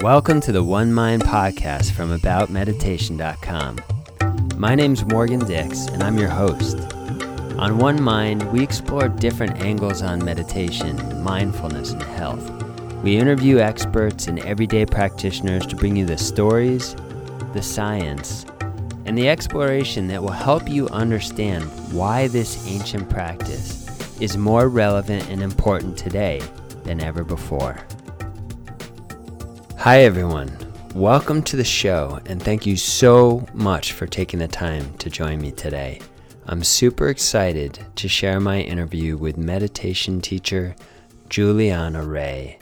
Welcome to the One Mind podcast from AboutMeditation.com. My name's Morgan Dix, and I'm your host. On One Mind, we explore different angles on meditation, mindfulness, and health. We interview experts and everyday practitioners to bring you the stories, the science, and the exploration that will help you understand why this ancient practice is more relevant and important today than ever before. Hi, everyone. Welcome to the show, and thank you so much for taking the time to join me today. I'm super excited to share my interview with meditation teacher Julianna Raye.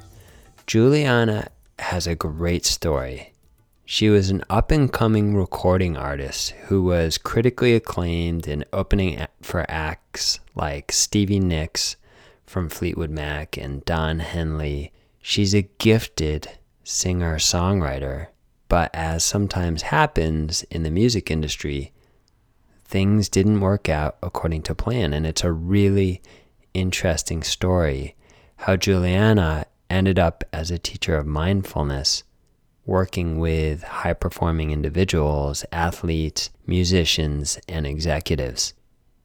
Julianna has a great story. She was an up and coming recording artist who was critically acclaimed in opening for acts like Stevie Nicks from Fleetwood Mac and Don Henley. She's a gifted singer songwriter, but as sometimes happens in the music industry, things didn't work out according to plan. And it's a really interesting story how Julianna ended up as a teacher of mindfulness working with high performing individuals, athletes, musicians, and executives.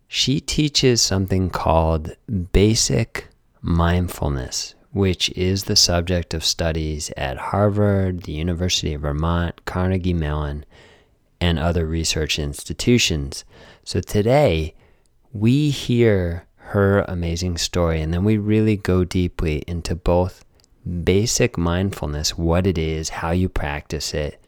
She teaches something called basic mindfulness, which is the subject of studies at Harvard, the University of Vermont, Carnegie Mellon, and other research institutions. So today, we hear her amazing story and then we really go deeply into both basic mindfulness, what it is, how you practice it,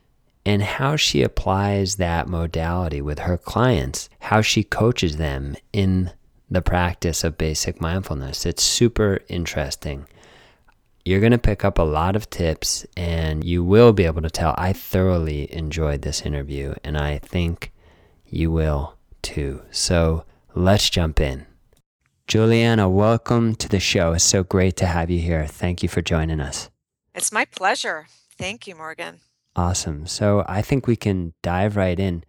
and how she applies that modality with her clients, how she coaches them in the practice of basic mindfulness. It's super interesting. You're going to pick up a lot of tips, and you will be able to tell I thoroughly enjoyed this interview, and I think you will too. So let's jump in. Julianna, welcome to the show. It's so great to have you here. Thank you for joining us. It's my pleasure. Thank you, Morgan. Awesome. So I think we can dive right in.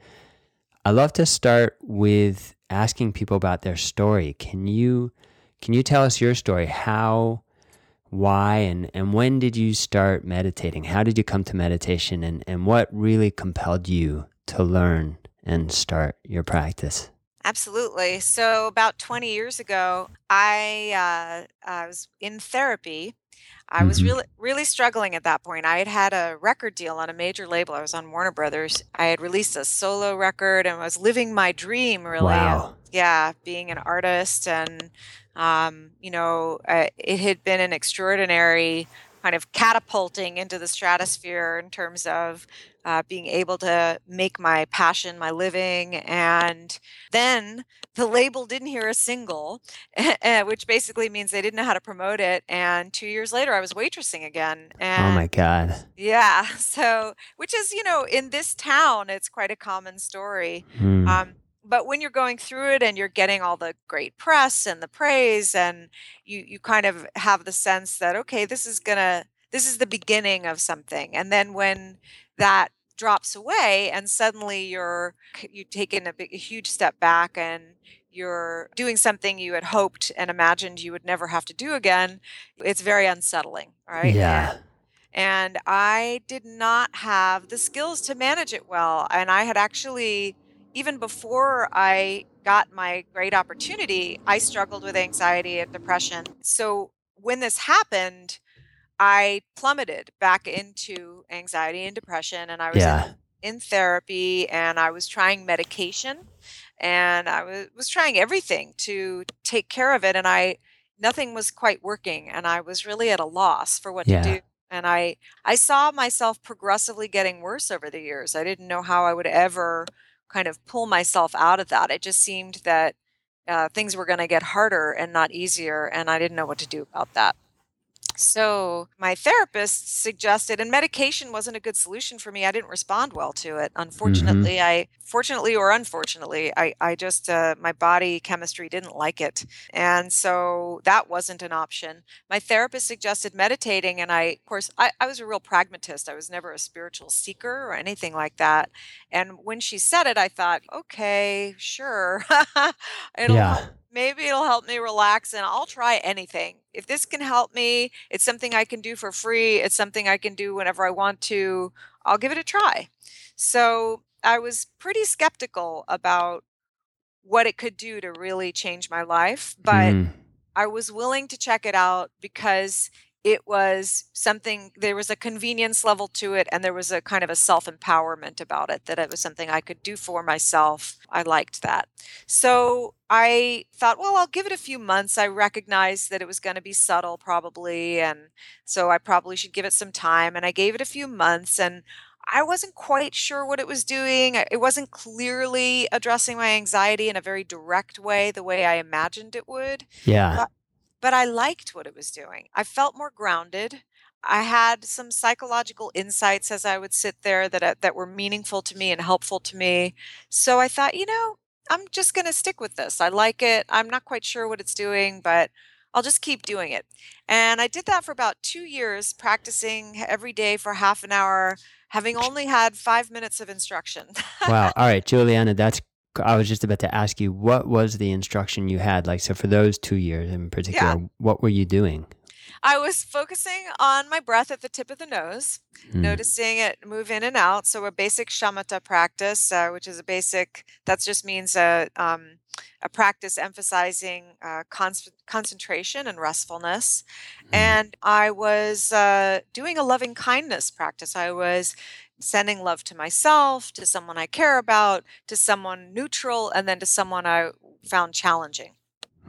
I love to start with asking people about their story. Can you can you tell us your story? How, why, and, and when did you start meditating? How did you come to meditation and, and what really compelled you to learn and start your practice? Absolutely. So about 20 years ago, I uh, I was in therapy. I was hmm really really struggling at that point. I had had a record deal on a major label. I was on Warner Brothers. I had released a solo record and was living my dream really. Wow. yeah, being an artist and um, you know, uh, it had been an extraordinary kind of catapulting into the stratosphere in terms of uh, being able to make my passion my living. And then the label didn't hear a single, eh, which basically means they didn't know how to promote it. And two years later, I was waitressing again. And Oh my God. yeah, so which is, you know, in this town, it's quite a common story. Hmm. Um, but when you're going through it and you're getting all the great press and the praise, and you you kind of have the sense that okay, this is gonna this is the beginning of something. And then when that drops away, and suddenly you're you've taken a big a huge step back and you're doing something you had hoped and imagined you would never have to do again, it's very unsettling, right? Yeah. and I did not have the skills to manage it well. And I had actually, even before I got my great opportunity, I struggled with anxiety and depression. So when this happened, I plummeted back into anxiety and depression, and I was in Yeah. in therapy, and I was trying medication, and I was was trying everything to take care of it, and I nothing was quite working, and I was really at a loss for what to do. And I I saw myself progressively getting worse over the years. I didn't know how I would ever kind of pull myself out of that. It just seemed that uh, things were going to get harder and not easier, and I didn't know what to do about that. So my therapist suggested, and medication wasn't a good solution for me. I didn't respond well to it. hmm Unfortunately, I, fortunately or unfortunately, I, I just, uh, my body chemistry didn't like it. And so that wasn't an option. My therapist suggested meditating. And I, of course, I, I was a real pragmatist. I was never a spiritual seeker or anything like that. And when she said it, I thought, okay, sure. It'll help Yeah. Maybe it'll help me relax and I'll try anything. If this can help me, it's something I can do for free, it's something I can do whenever I want to, I'll give it a try. So I was pretty skeptical about what it could do to really change my life, but Mm, I was willing to check it out because it was something there was a convenience level to it and there was a kind of a self-empowerment about it that it was something I could do for myself. I liked that. So I thought, well, I'll give it a few months. I recognized that it was going to be subtle probably and so I probably should give it some time and I gave it a few months and I wasn't quite sure what it was doing. It wasn't clearly addressing my anxiety in a very direct way, the way I imagined it would yeah. but but I liked what it was doing. I felt more grounded. I had some psychological insights as I would sit there that uh, that were meaningful to me and helpful to me. So I thought, you know, I'm just going to stick with this. I like it. I'm not quite sure what it's doing, but I'll just keep doing it. And I did that for about 2 years, practicing every day for half an hour, having only had 5 minutes of instruction. Wow. All right, Julianna, that's I was just about to ask you what was the instruction you had like so for those 2 years in particular yeah. what were you doing? I was focusing on my breath at the tip of the nose, Mm, noticing it move in and out. So a basic shamatha practice, uh, which is a basic that just means a um, a practice emphasizing uh, cons- concentration and restfulness. mm, And I was uh, doing a loving kindness practice. I was sending love to myself, to someone I care about, to someone neutral, and then to someone I found challenging.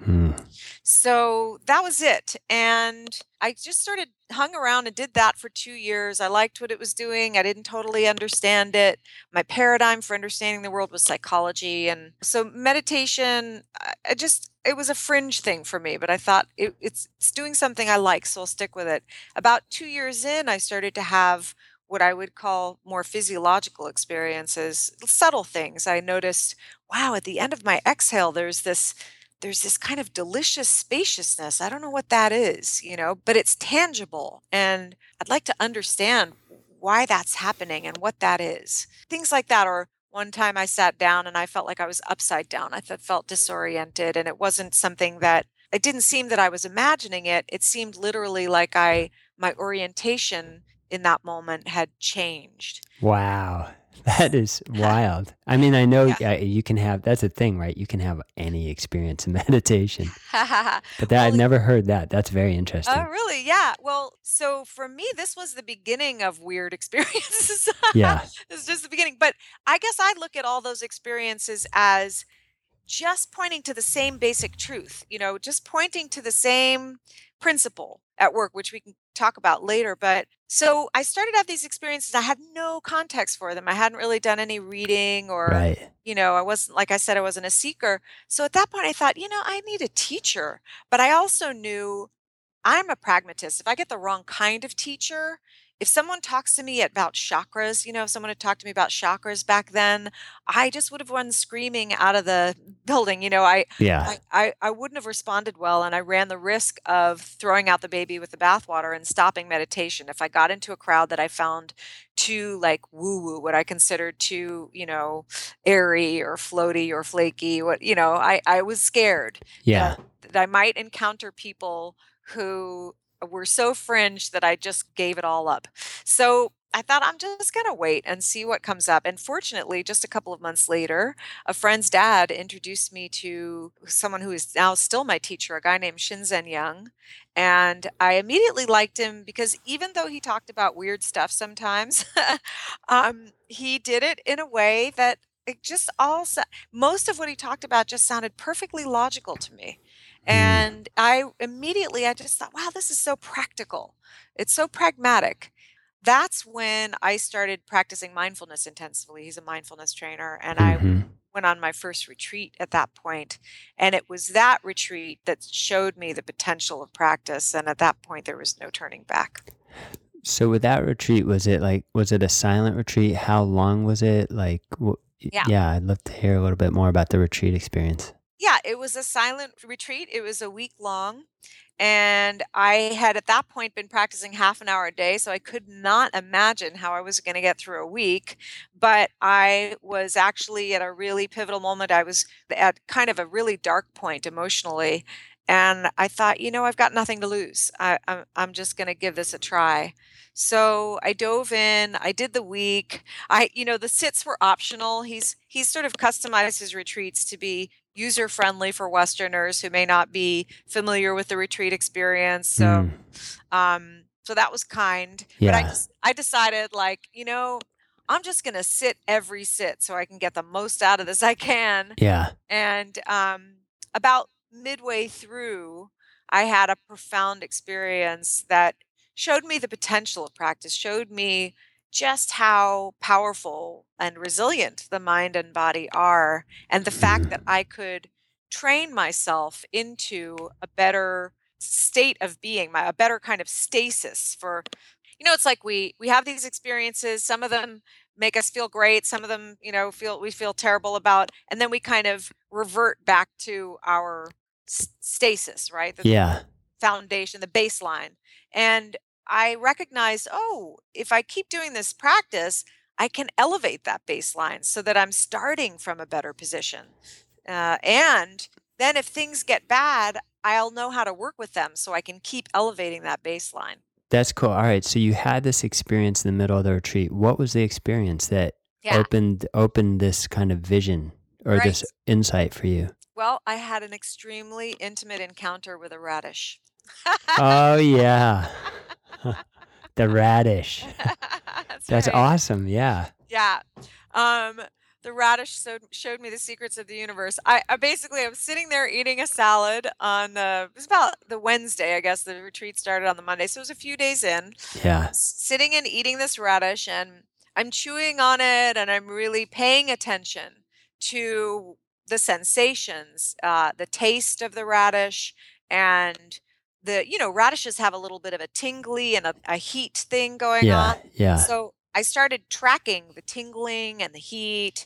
mm. So that was it. And I just started hung around and did that for 2 years. I liked what it was doing. I didn't totally understand it. My paradigm for understanding the world was psychology and so meditation I, just it was a fringe thing for me, but I thought it, it's it's doing something I like, so I'll stick with it. About 2 years in, I started to have what I would call more physiological experiences, subtle things. I noticed, wow, at the end of my exhale, there's this there's this kind of delicious spaciousness. I don't know what that is, you know, but it's tangible. And I'd like to understand why that's happening and what that is. Things like that. Or one time I sat down and I felt like I was upside down. I felt disoriented. And it wasn't something that it didn't seem that I was imagining it. It seemed literally like I, my orientation in that moment had changed. Wow. That is wild. I mean, I know Yeah. uh, you can have that's a thing, right? You can have any experience in meditation. But that I've never heard that. That's very interesting. Oh, interesting. really? Yeah. Well, so for me, this was the beginning of weird experiences. Yeah. It's just the beginning. But I guess I look at all those experiences as just pointing to the same basic truth, you know, just pointing to the same principle at work, which we can talk about later. But so I started to have these experiences. I had no context for them. I hadn't really done any reading or, Right. you know, I wasn't, like I said, I wasn't a seeker. So at that point, I thought, you know, I need a teacher. But I also knew I'm a pragmatist. If I get the wrong kind of teacher, if someone talks to me about chakras, you know, if someone had talked to me about chakras back then, I just would have run screaming out of the building. You know, I, Yeah. I, I, I wouldn't have responded well, and I ran the risk of throwing out the baby with the bathwater and stopping meditation. If I got into a crowd that I found too like woo woo, what I considered too, you know, airy or floaty or flaky, what you know, I, I was scared Yeah. that, that I might encounter people who were so fringe that I just gave it all up. So I thought I'm just going to wait and see what comes up. And fortunately, just a couple of months later, a friend's dad introduced me to someone who is now still my teacher, a guy named Shinzen Young. And I immediately liked him because even though he talked about weird stuff sometimes, um, he did it in a way that it just all most of what he talked about just sounded perfectly logical to me. Mm. And I immediately I just thought, wow, this is so practical. It's so pragmatic. That's when I started practicing mindfulness intensively. He's a mindfulness trainer, and I hmm went on my first retreat at that point. And it was that retreat that showed me the potential of practice. And at that point, there was no turning back. So with that retreat, was it like was it a silent retreat? How long was it? Like, wh- Yeah. yeah, I'd love to hear a little bit more about the retreat experience. Yeah, it was a silent retreat. It was a week long. And I had at that point been practicing half an hour a day, so I could not imagine how I was going to get through a week. But I was actually at a really pivotal moment. I was at kind of a really dark point emotionally. And I thought, you know, I've got nothing to lose. I, I'm, I'm just going to give this a try. So I dove in. I did the week. I, you know, the sits were optional. He's he's sort of customized his retreats to be user friendly for Westerners who may not be familiar with the retreat experience. So, mm. um, so that was kind. Yeah. But I just I decided like you know I'm just gonna sit every sit so I can get the most out of this I can. Yeah. And um, about midway through, I had a profound experience that showed me the potential of practice, showed me just how powerful and resilient the mind and body are, and the fact that mm. I could train myself into a better state of being, my a better kind of stasis for you know it's like we we have these experiences some of them make us feel great some of them you know feel we feel terrible about and then we kind of revert back to our stasis right? The yeah. foundation the baseline and I recognized, oh, if I keep doing this practice, I can elevate that baseline so that I'm starting from a better position. Uh, and then if things get bad, I'll know how to work with them so I can keep elevating that baseline. That's cool. All right. So you had this experience in the middle of the retreat. What was the experience that yeah. opened opened this kind of vision or right. this insight for you? Well, I had an extremely intimate encounter with a radish. Oh yeah. the radish. That's, That's right. awesome. Yeah. Yeah. Um, the radish showed, showed me the secrets of the universe. I, I basically I was sitting there eating a salad on the it was about the Wednesday, I guess the retreat started on the Monday, so it was a few days in. Yeah. Sitting and eating this radish, and I'm chewing on it, and I'm really paying attention to the sensations, uh, the taste of the radish, and the you know radishes have a little bit of a tingly and a, a heat thing going yeah, on. Yeah. So I started tracking the tingling and the heat.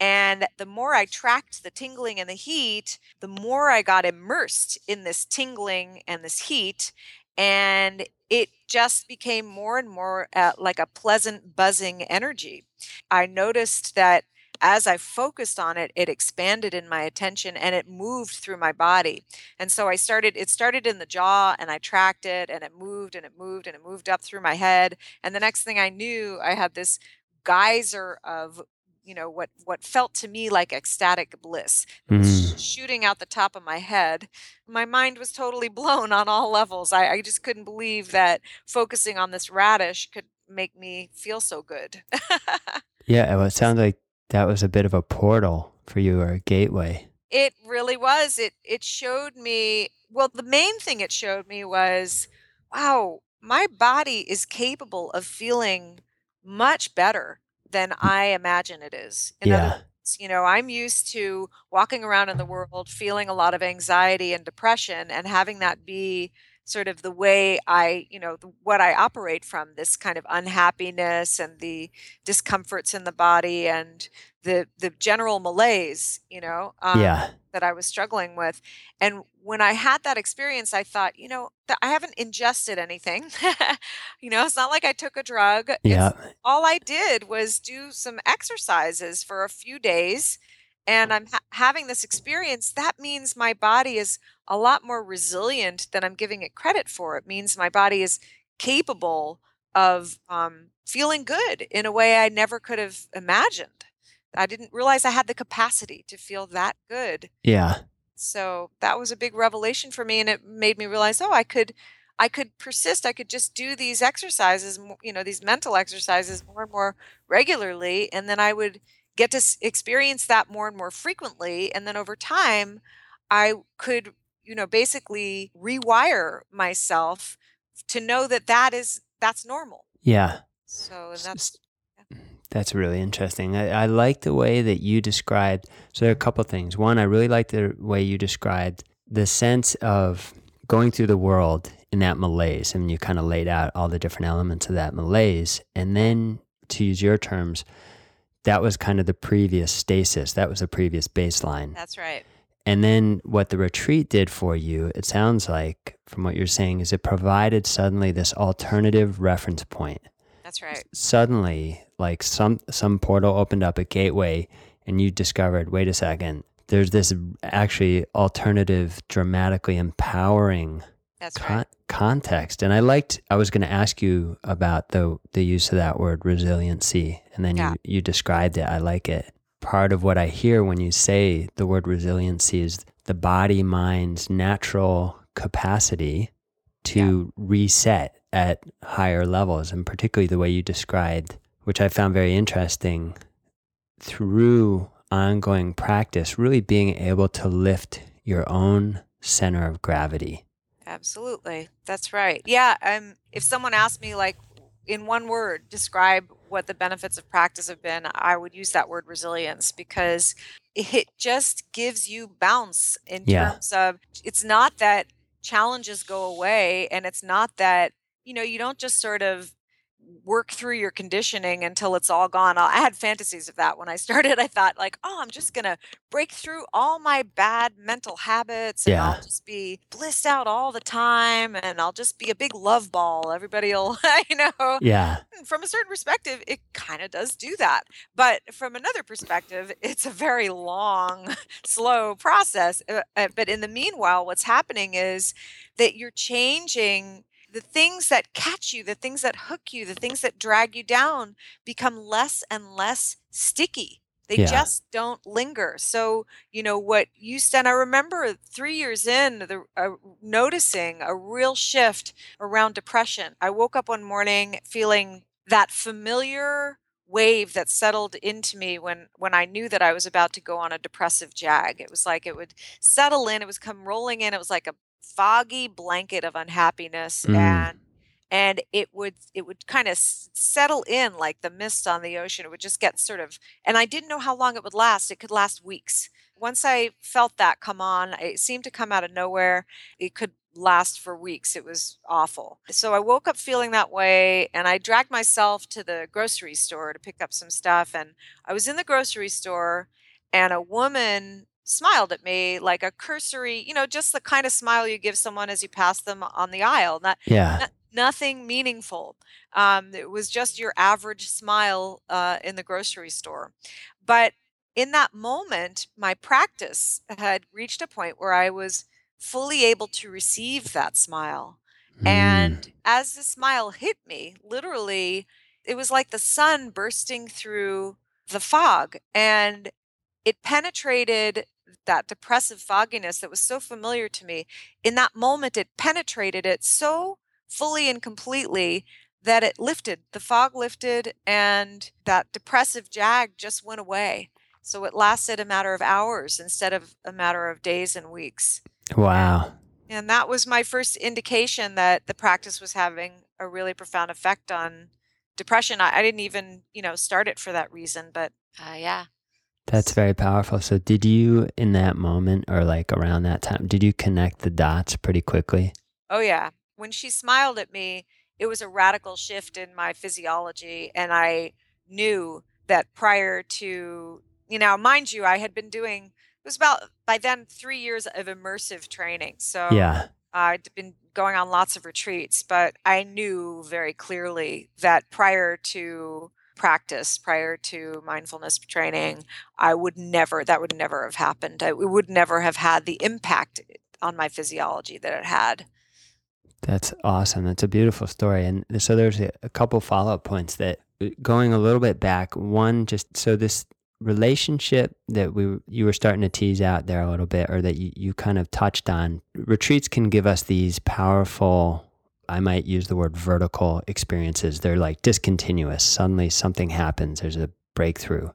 And the more I tracked the tingling and the heat, the more I got immersed in this tingling and this heat. And it just became more and more uh, like a pleasant, buzzing energy. I noticed that as I focused on it, it expanded in my attention and it moved through my body. And so I started, it started in the jaw and I tracked it and it moved and it moved and it moved up through my head. And the next thing I knew, I had this geyser of you know what what felt to me like ecstatic bliss mm. shooting out the top of my head my mind was totally blown on all levels I, I just couldn't believe that focusing on this radish could make me feel so good yeah well, it sounds like that was a bit of a portal for you or a gateway. It really was. It it showed me well the main thing it showed me was wow, my body is capable of feeling much better than mm. I imagine it is. In yeah. Words, you know, I'm used to walking around in the world feeling a lot of anxiety and depression and having that be sort of the way I, you know, what I operate from this kind of unhappiness and the discomforts in the body and the the general malaise, you know, um, yeah. that I was struggling with. And when I had that experience, I thought, you know, I haven't ingested anything. you know, it's not like I took a drug. Yeah. all I did was do some exercises for a few days and I'm ha- having this experience, that means my body is a lot more resilient than I'm giving it credit for. It means my body is capable of um, feeling good in a way I never could have imagined. I didn't realize I had the capacity to feel that good. Yeah. So that was a big revelation for me, and it made me realize, oh, I could, I could persist. I could just do these exercises, you know, these mental exercises more and more regularly, and then I would get to experience that more and more frequently and then over time i could you know basically rewire myself to know that that is that's normal yeah so that's that's really interesting. I, I, like the way that you described. So there are a couple things. One, I really like the way you described the sense of going through the world in that malaise, and you kind of laid out all the different elements of that malaise. And then, to use your terms, that was kind of the previous stasis. That was the previous baseline. That's right. And then what the retreat did for you, it sounds like from what you're saying, is it provided suddenly this alternative reference point. That's right. Suddenly, like some some portal opened up a gateway and you discovered, wait a second, there's this actually alternative, dramatically empowering That's con- right. context. And I liked, I was going to ask you about the, the use of that word resiliency. And then Yeah. you, you described it. I like it. Part of what I hear when you say the word resiliency is the body mind's natural capacity to reset at higher levels. And particularly the way you described, which I found very interesting through ongoing practice, really being able to lift your own center of gravity. Absolutely. That's right. Yeah. Um, if someone asked me, like, in one word, describe what the benefits of practice have been, I would use that word resilience because it just gives you bounce in Yeah. terms of it's not that challenges go away and it's not that, you know, you don't just sort of work through your conditioning until it's all gone. I had fantasies of that when I started. I thought like, "Oh, I'm just going to break through all my bad mental habits and I'll just be blissed out all the time and I'll just be a big love ball. Everybody'll, you know." Yeah. From a certain perspective, it kind of does do that. But from another perspective, it's a very long, slow process. Uh, uh, but in the meanwhile, what's happening is that you're changing the things that catch you, the things that hook you, the things that drag you down become less and less sticky. They Yeah. just don't linger. So, you know, what used to, and I remember three years in, the, uh, noticing a real shift around depression. I woke up one morning feeling that familiar wave that settled into me when when I knew that I was about to go on a depressive jag. It was like it would settle in, it was come rolling in. It was like a foggy blanket of unhappiness Mm. and and it would it would kind of settle in like the mist on the ocean. It would just get sort of and I didn't know how long it would last. It could last weeks. Once I felt that come on, it seemed to come out of nowhere. It could last for weeks. It was awful. So I woke up feeling that way and I dragged myself to the grocery store to pick up some stuff. And I was in the grocery store and a woman smiled at me like a cursory, you know, just the kind of smile you give someone as you pass them on the aisle. Not, Yeah. not nothing meaningful. Um, it was just your average smile uh, in the grocery store. But in that moment, my practice had reached a point where I was fully able to receive that smile. Mm. And as the smile hit me, literally, it was like the sun bursting through the fog. And it penetrated that depressive fogginess that was so familiar to me. In that moment, it penetrated it so fully and completely that it lifted. The fog lifted, and that depressive jag just went away. So it lasted a matter of hours instead of a matter of days and weeks. wow. And that was my first indication that the practice was having a really profound effect on depression. I, I didn't even, you know, start it for that reason, but uh, yeah. That's very powerful. So, did you, in that moment or like around that time, did you connect the dots pretty quickly? Oh, yeah. When she smiled at me, it was a radical shift in my physiology. And I knew that prior to, you know, mind you, I had been doing, it was about by then three years of immersive training. So Yeah. I'd been going on lots of retreats, but I knew very clearly that prior to practice, prior to mindfulness training, I would never, that would never have happened. I, it would never have had the impact on my physiology that it had. That's awesome. That's a beautiful story. And so there's a, a couple follow up points that uh, going a little bit back. One, just so this relationship that we you were starting to tease out there a little bit, or that you, you kind of touched on. Retreats can give us these powerful. I might use the word vertical experiences. They're like discontinuous. Suddenly something happens. There's a breakthrough,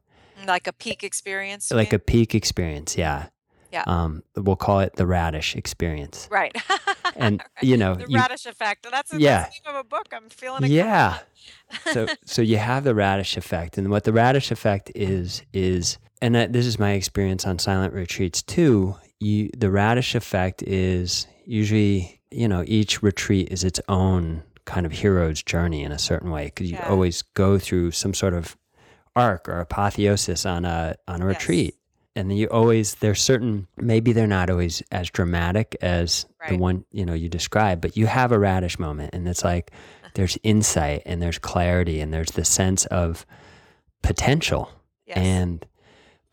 Like a peak experience. like mean? a peak experience. Yeah. Yeah. Um, we'll call it the radish experience. right. And Right. you know, the you, radish effect. That's, a, Yeah. that's the name of a book. I'm feeling. Yeah. so so you have the radish effect and what the radish effect is is and that, this is my experience on silent retreats too you the radish effect is usually you know each retreat is its own kind of hero's journey in a certain way because you Yeah. always go through some sort of arc or apotheosis on a on a Yes. retreat and then you always there's certain maybe they're not always as dramatic as the one you know you describe but you have a radish moment and it's like there's insight and there's clarity and there's the sense of potential Yes. and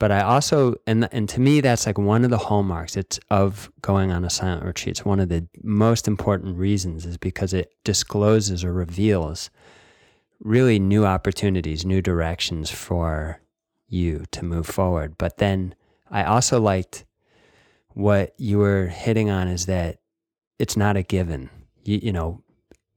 but i also and and to me that's like one of the hallmarks. It's of going on a silent retreat. It's one of the most important reasons is because it discloses or reveals really new opportunities new directions for you to move forward. But then i also liked what you were hitting on is that it's not a given. You, you know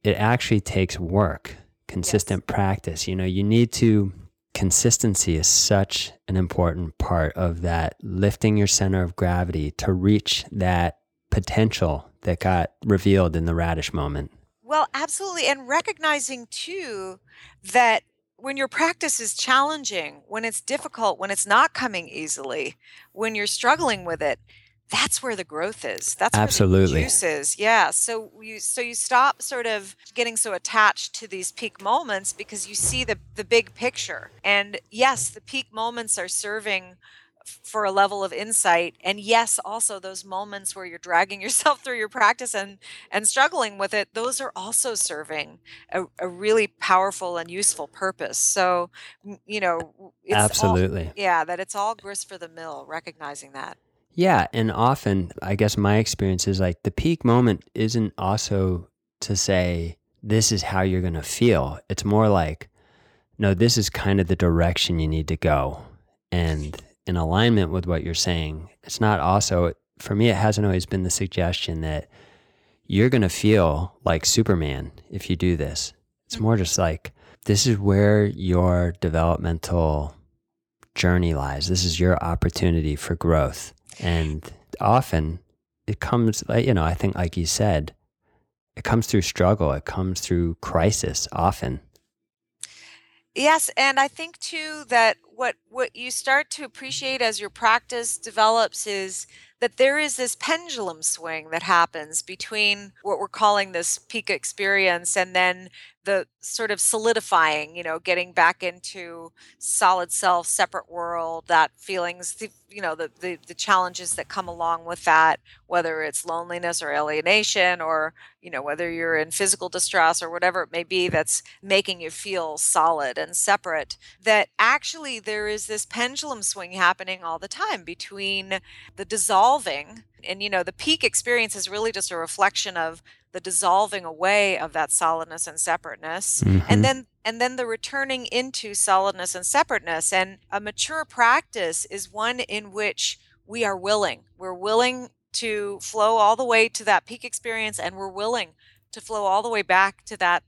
it actually takes work consistent practice. You know you need to consistency is such an important part of that lifting your center of gravity to reach that potential that got revealed in the radish moment Well, absolutely. And recognizing too that when your practice is challenging, when it's difficult, when it's not coming easily, when you're struggling with it, that's where the growth is. That's Absolutely. where the juice is. Yeah. So you so you stop sort of getting so attached to these peak moments because you see the the big picture. And yes, the peak moments are serving for a level of insight and yes also those moments where you're dragging yourself through your practice and and struggling with it those are also serving a, a really powerful and useful purpose so you know it's all, absolutely yeah that it's all grist for the mill recognizing that Yeah, and often I guess my experience is like the peak moment isn't also to say this is how you're going to feel. It's more like no, this is kind of the direction you need to go. And in alignment with what you're saying, it's not also for me it hasn't always been the suggestion that you're going to feel like Superman if you do this. It's more mm-hmm. just like this is where your developmental journey lies. This is your opportunity for growth. And often it comes, you know, I think, like you said, it comes through struggle, it comes through crisis often. Yes, and I think too that what what you start to appreciate as your practice develops is that there is this pendulum swing that happens between what we're calling this peak experience and then the sort of solidifying, you know, getting back into solid self, separate world, that feelings, the, you know, the, the the challenges that come along with that, whether it's loneliness or alienation or, you know, whether you're in physical distress or whatever it may be that's making you feel solid and separate, that actually there is this pendulum swing happening all the time between the dissolving and you know the peak experience is really just a reflection of the dissolving away of that solidness and separateness Mhm. and then and then the returning into solidness and separateness and a mature practice is one in which we are willing we're willing to flow all the way to that peak experience and we're willing to flow all the way back to that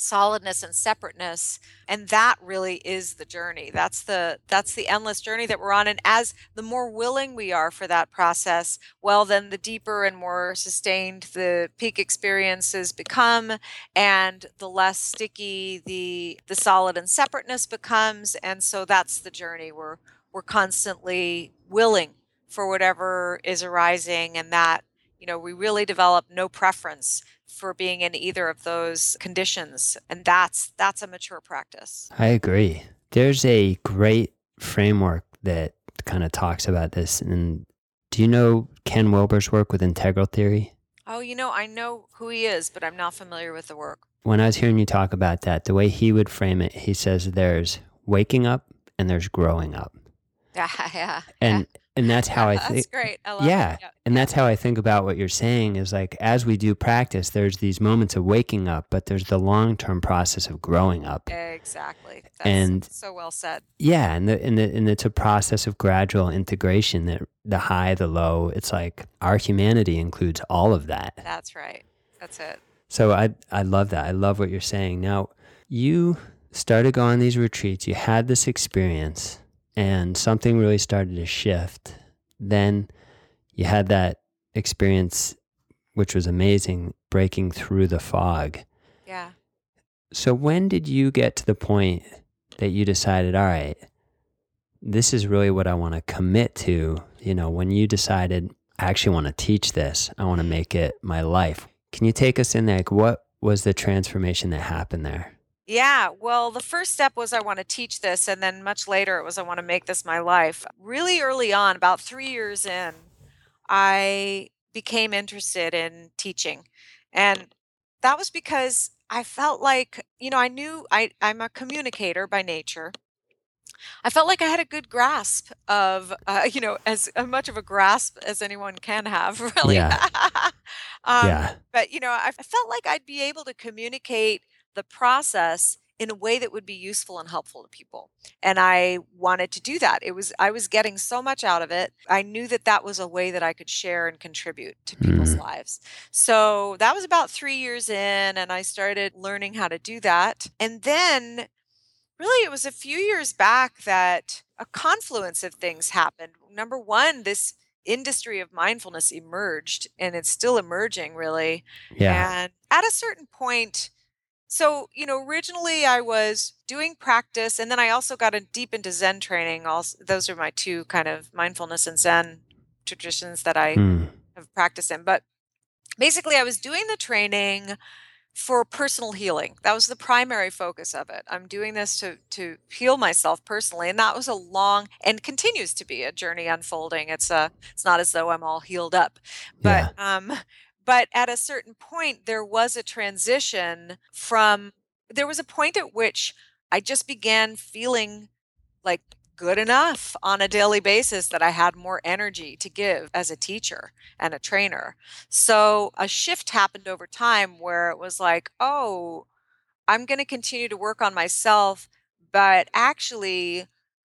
solidness and separateness and that really is the journey. That's the that's the endless journey that we're on and as the more willing we are for that process well then the deeper and more sustained the peak experiences become and the less sticky the the solid and separateness becomes and so that's the journey. We're we're constantly willing for whatever is arising and that you know we really develop no preference for being in either of those conditions and that's that's a mature practice I agree. There's a great framework that kind of talks about this. And do you know Ken Wilber's work with integral theory? oh you know i know who he is but i'm not familiar with the work When I was hearing you talk about that, the way he would frame it, he says there's waking up and there's growing up. yeah yeah And and that's how I that's think great i love Yeah, it. and that's how I think about what you're saying is like as we do practice, there's these moments of waking up, but there's the long term process of growing up. exactly that's And- so well said Yeah, and the, and the, and it's a process of gradual integration. That the high, the low. It's like our humanity includes all of that. that's right that's it So I I love that. I love what you're saying. Now you started going on these retreats. You had this experience, and something really started to shift. Then you had that experience, which was amazing, breaking through the fog. yeah So when did you get to the point that you decided, all right, this is really what I want to commit to? You know, when you decided, I actually want to teach this, I want to make it my life. Can you take us in there? Like, what was the transformation that happened there? Yeah, well, the first step was I want to teach this, and then much later it was I want to make this my life. Really early on, about three years in, I became interested in teaching. And that was because I felt like, you know, I knew I, I'm a communicator by nature. I felt like I had a good grasp of, uh, you know, as uh, much of a grasp as anyone can have, really. Yeah. um, Yeah. but, you know, I I felt like I'd be able to communicate the process in a way that would be useful and helpful to people. And I wanted to do that. It was, I was getting so much out of it. I knew that that was a way that I could share and contribute to people's Mm. lives. So that was about three years in, and I started learning how to do that. And then Really, it was a few years back that a confluence of things happened. Number one, this industry of mindfulness emerged and it's still emerging, really. Yeah. And at a certain point, so, you know, originally I was doing practice and then I also got a deep into Zen training. Also, those are my two kind of mindfulness and Zen traditions that I Mm. have practiced in. But basically, I was doing the training for personal healing. That was the primary focus of it. I'm doing this to to heal myself personally, and that was a long and continues to be a journey unfolding. It's a it's not as though I'm all healed up, but Yeah. um, but at a certain point, there was a transition from. There was a point at which I just began feeling like good enough on a daily basis that I had more energy to give as a teacher and a trainer. So a shift happened over time where it was like, oh, I'm going to continue to work on myself, but actually,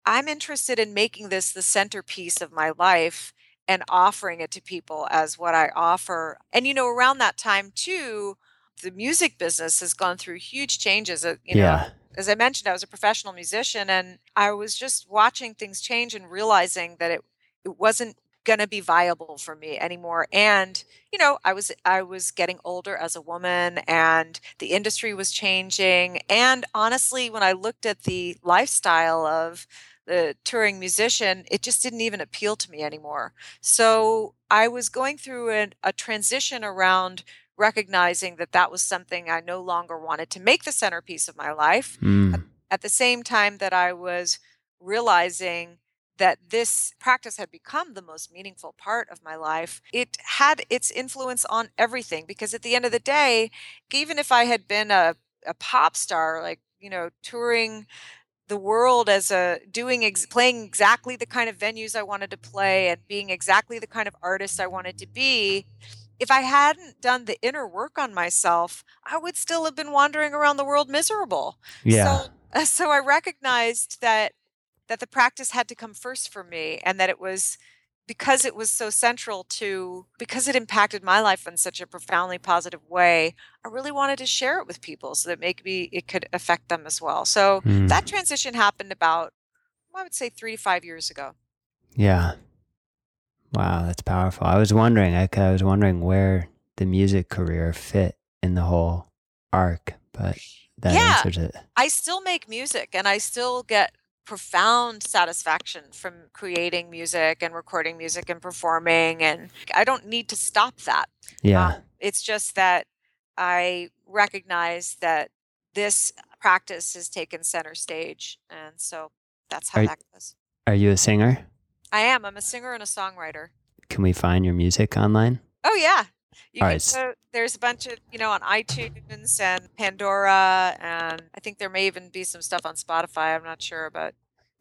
I'm interested in making this the centerpiece of my life and offering it to people as what I offer. And, you know, around that time too, the music business has gone through huge changes. Uh, You know, Yeah. as I mentioned, I was a professional musician and I was just watching things change and realizing that it it wasn't going to be viable for me anymore. And, you know, I was I was getting older as a woman and the industry was changing. And honestly, when I looked at the lifestyle of the touring musician, it just didn't even appeal to me anymore. So I was going through an, a transition around recognizing that that was something I no longer wanted to make the centerpiece of my life. At, Mm. at the same time that I was realizing that this practice had become the most meaningful part of my life, it had its influence on everything because at the end of the day, even if I had been a, a pop star, like, you know, touring the world as a doing ex- playing exactly the kind of venues I wanted to play and being exactly the kind of artist I wanted to be, if I hadn't done the inner work on myself, I would still have been wandering around the world miserable. Yeah. So so I recognized that that the practice had to come first for me and that it was because it was so central to because it impacted my life in such a profoundly positive way i really wanted to share it with people so that maybe it could affect them as well so that Mm. transition happened about i would say three to five years ago Yeah. Wow, that's powerful. I was wondering, I, I was wondering where the music career fit in the whole arc, but that yeah answers it. i still make music and i still get profound satisfaction from creating music and recording music and performing and i don't need to stop that Um, Yeah. it's just that I recognize that this practice has taken center stage. And so that's how Are that goes. are you a singer? I am. I'm a singer and a songwriter. Can we find your music online? Oh, yeah. You All can right. s- go, there's a bunch of, you know, on iTunes and Pandora. And I think there may even be some stuff on Spotify. I'm not sure. But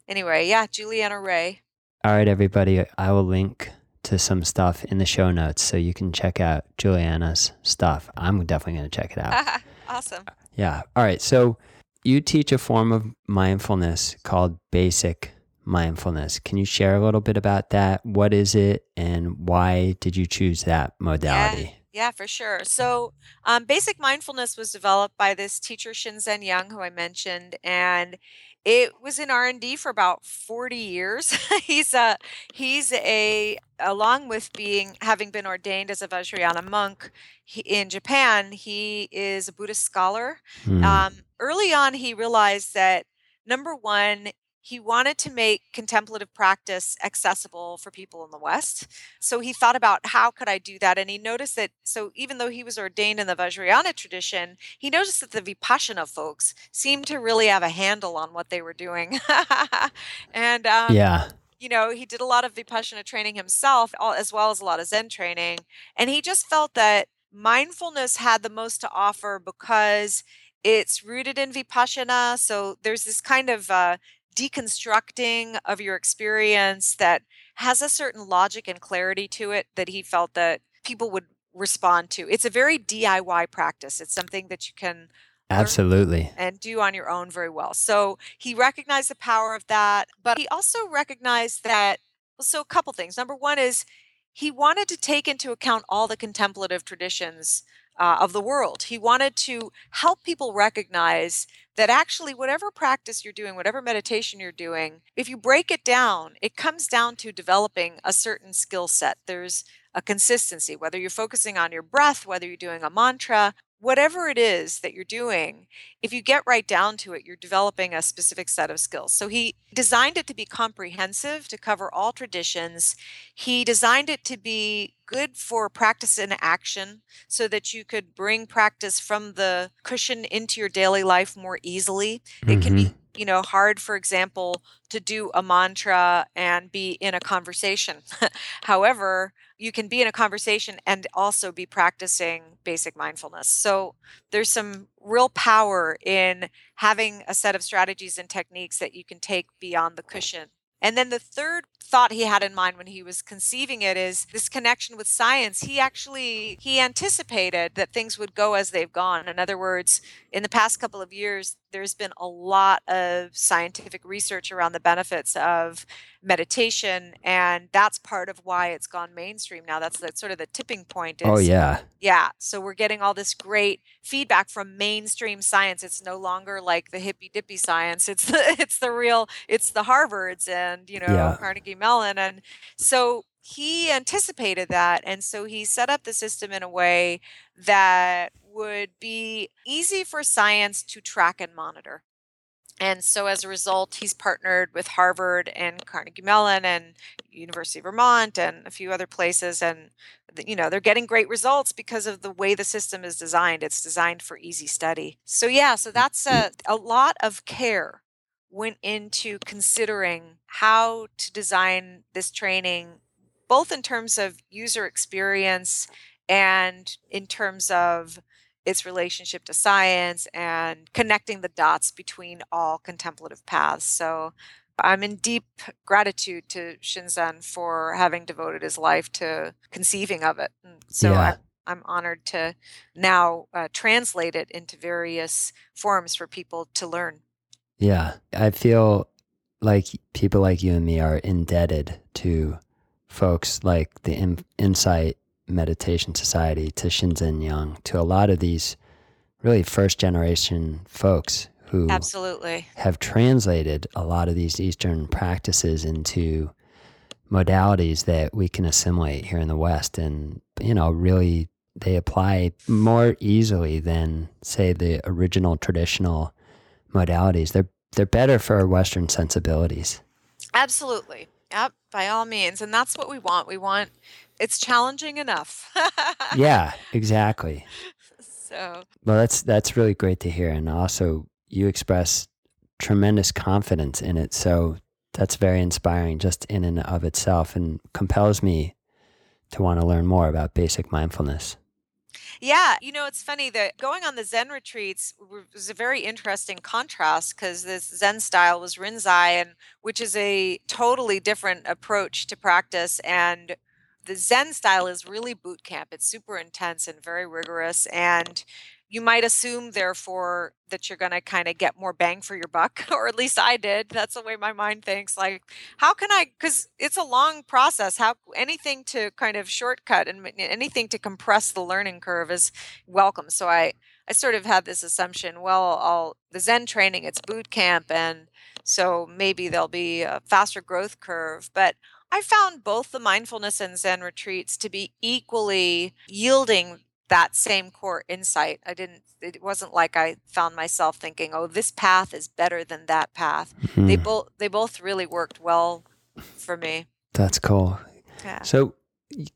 anyway, yeah, Julianna Raye. All right, everybody. I will link to some stuff in the show notes so you can check out Julianna's stuff. I'm definitely going to check it out. awesome. Yeah. All right. So you teach a form of mindfulness called basic mindfulness. Can you share a little bit about that? What is it and why did you choose that Yeah, modality? yeah, for sure. So, um, basic mindfulness was developed by this teacher Shinzen Young, who I mentioned, and it was in R and D for about forty years. he's a he's a along with being having been ordained as a Vajrayana monk he, in Japan, he is a Buddhist scholar. Hmm. Um, early on, he realized that number one, he wanted to make contemplative practice accessible for people in the West. So he thought about how could I do that? And he noticed that, so even though he was ordained in the Vajrayana tradition, he noticed that the Vipassana folks seemed to really have a handle on what they were doing. and um, yeah. You know, he did a lot of Vipassana training himself, as well as a lot of Zen training. And he just felt that mindfulness had the most to offer because it's rooted in Vipassana. So there's this kind of uh, deconstructing of your experience that has a certain logic and clarity to it that he felt that people would respond to. It's a very DIY practice. It's something that you can absolutely and do on your own very well. So he recognized the power of that, but he also recognized that so a couple things. Number 1 is he wanted to take into account all the contemplative traditions uh, of the world. He wanted to help people recognize that actually, whatever practice you're doing, whatever meditation you're doing, if you break it down, it comes down to developing a certain skill set. There's a consistency, whether you're focusing on your breath, whether you're doing a mantra, whatever it is that you're doing, if you get right down to it, you're developing a specific set of skills. So he designed it to be comprehensive, to cover all traditions. He designed it to be good for practice in action so that you could bring practice from the cushion into your daily life more easily. Mm-hmm. It can be mm-hmm you know, hard, for example, to do a mantra and be in a conversation. However, you can be in a conversation and also be practicing basic mindfulness. So there's some real power in having a set of strategies and techniques that you can take beyond the cushion and then the third thought he had in mind when he was conceiving it is this connection with science. He actually he anticipated that things would go as they've gone. In other words, in the past couple of years, there's been a lot of scientific research around the benefits of meditation and that's part of why it's gone mainstream now. That's, that's sort of the tipping point oh, is, oh yeah. yeah so we're getting all this great feedback from mainstream science. It's no longer like the hippy dippy science. It's the it's the real it's the harvards and you know yeah. carnegie mellon and so he anticipated that and so he set up the system in a way that would be easy for science to track and monitor and so as a result, he's partnered with Harvard and Carnegie Mellon and University of Vermont and a few other places. And, you know, they're getting great results because of the way the system is designed. It's designed for easy study. So, yeah, so that's mm-hmm. a, a lot of care went into considering how to design this training, both in terms of user experience and in terms of its relationship to science and connecting the dots between all contemplative paths. So I'm in deep gratitude to Shinzen for having devoted his life to conceiving of it. so yeah. I, am honored to now uh, translate it into various forms for people to learn. Yeah, I feel like people like you and me are indebted to folks like the in- Insight Meditation Society, to Shinzen Young, to a lot of these really first generation folks who absolutely have translated a lot of these Eastern practices into modalities that we can assimilate here in the West. And, you know, really they apply more easily than, say, the original traditional modalities. They're they're better for our Western sensibilities. Absolutely. Yep, by all means. And that's what we want. We want it's challenging enough. yeah, exactly. So Well that's that's really great to hear. And also you express tremendous confidence in it. So that's very inspiring just in and of itself and compels me to want to learn more about basic mindfulness. Yeah, you know, it's funny that going on the Zen retreats was a very interesting contrast because this Zen style was Rinzai, and which is a totally different approach to practice. And the Zen style is really boot camp. It's super intense and very rigorous, and you might assume, therefore, that you're going to kind of get more bang for your buck, or at least I did. That's the way my mind thinks. Like, how can I? Because it's a long process. How anything to kind of shortcut and anything to compress the learning curve is welcome. So I, I sort of had this assumption. Well, the Zen training, it's boot camp, and so maybe there'll be a faster growth curve. But I found both the mindfulness and Zen retreats to be equally yielding that same core insight. I didn't it wasn't like I found myself thinking, "Oh, this path is better than that path." Mm-hmm. They both they both really worked well for me. That's cool. Yeah. So,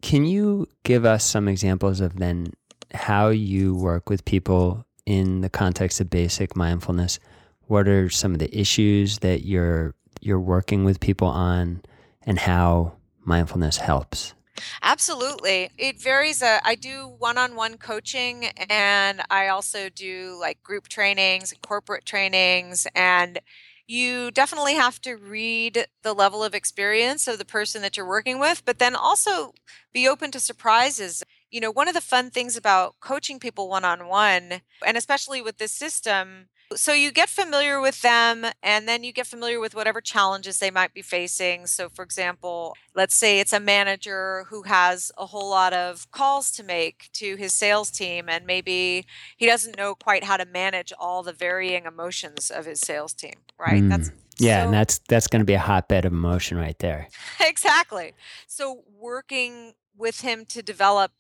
can you give us some examples of then how you work with people in the context of basic mindfulness? What are some of the issues that you're you're working with people on and how mindfulness helps? Absolutely. It varies. Uh, I do one on one coaching and I also do like group trainings and corporate trainings. And you definitely have to read the level of experience of the person that you're working with, but then also be open to surprises. You know, one of the fun things about coaching people one on one, and especially with this system, so you get familiar with them and then you get familiar with whatever challenges they might be facing. So, for example, let's say it's a manager who has a whole lot of calls to make to his sales team, and maybe he doesn't know quite how to manage all the varying emotions of his sales team, right? Mm. That's yeah, so, and that's that's going to be a hotbed of emotion right there. exactly. So, working with him to develop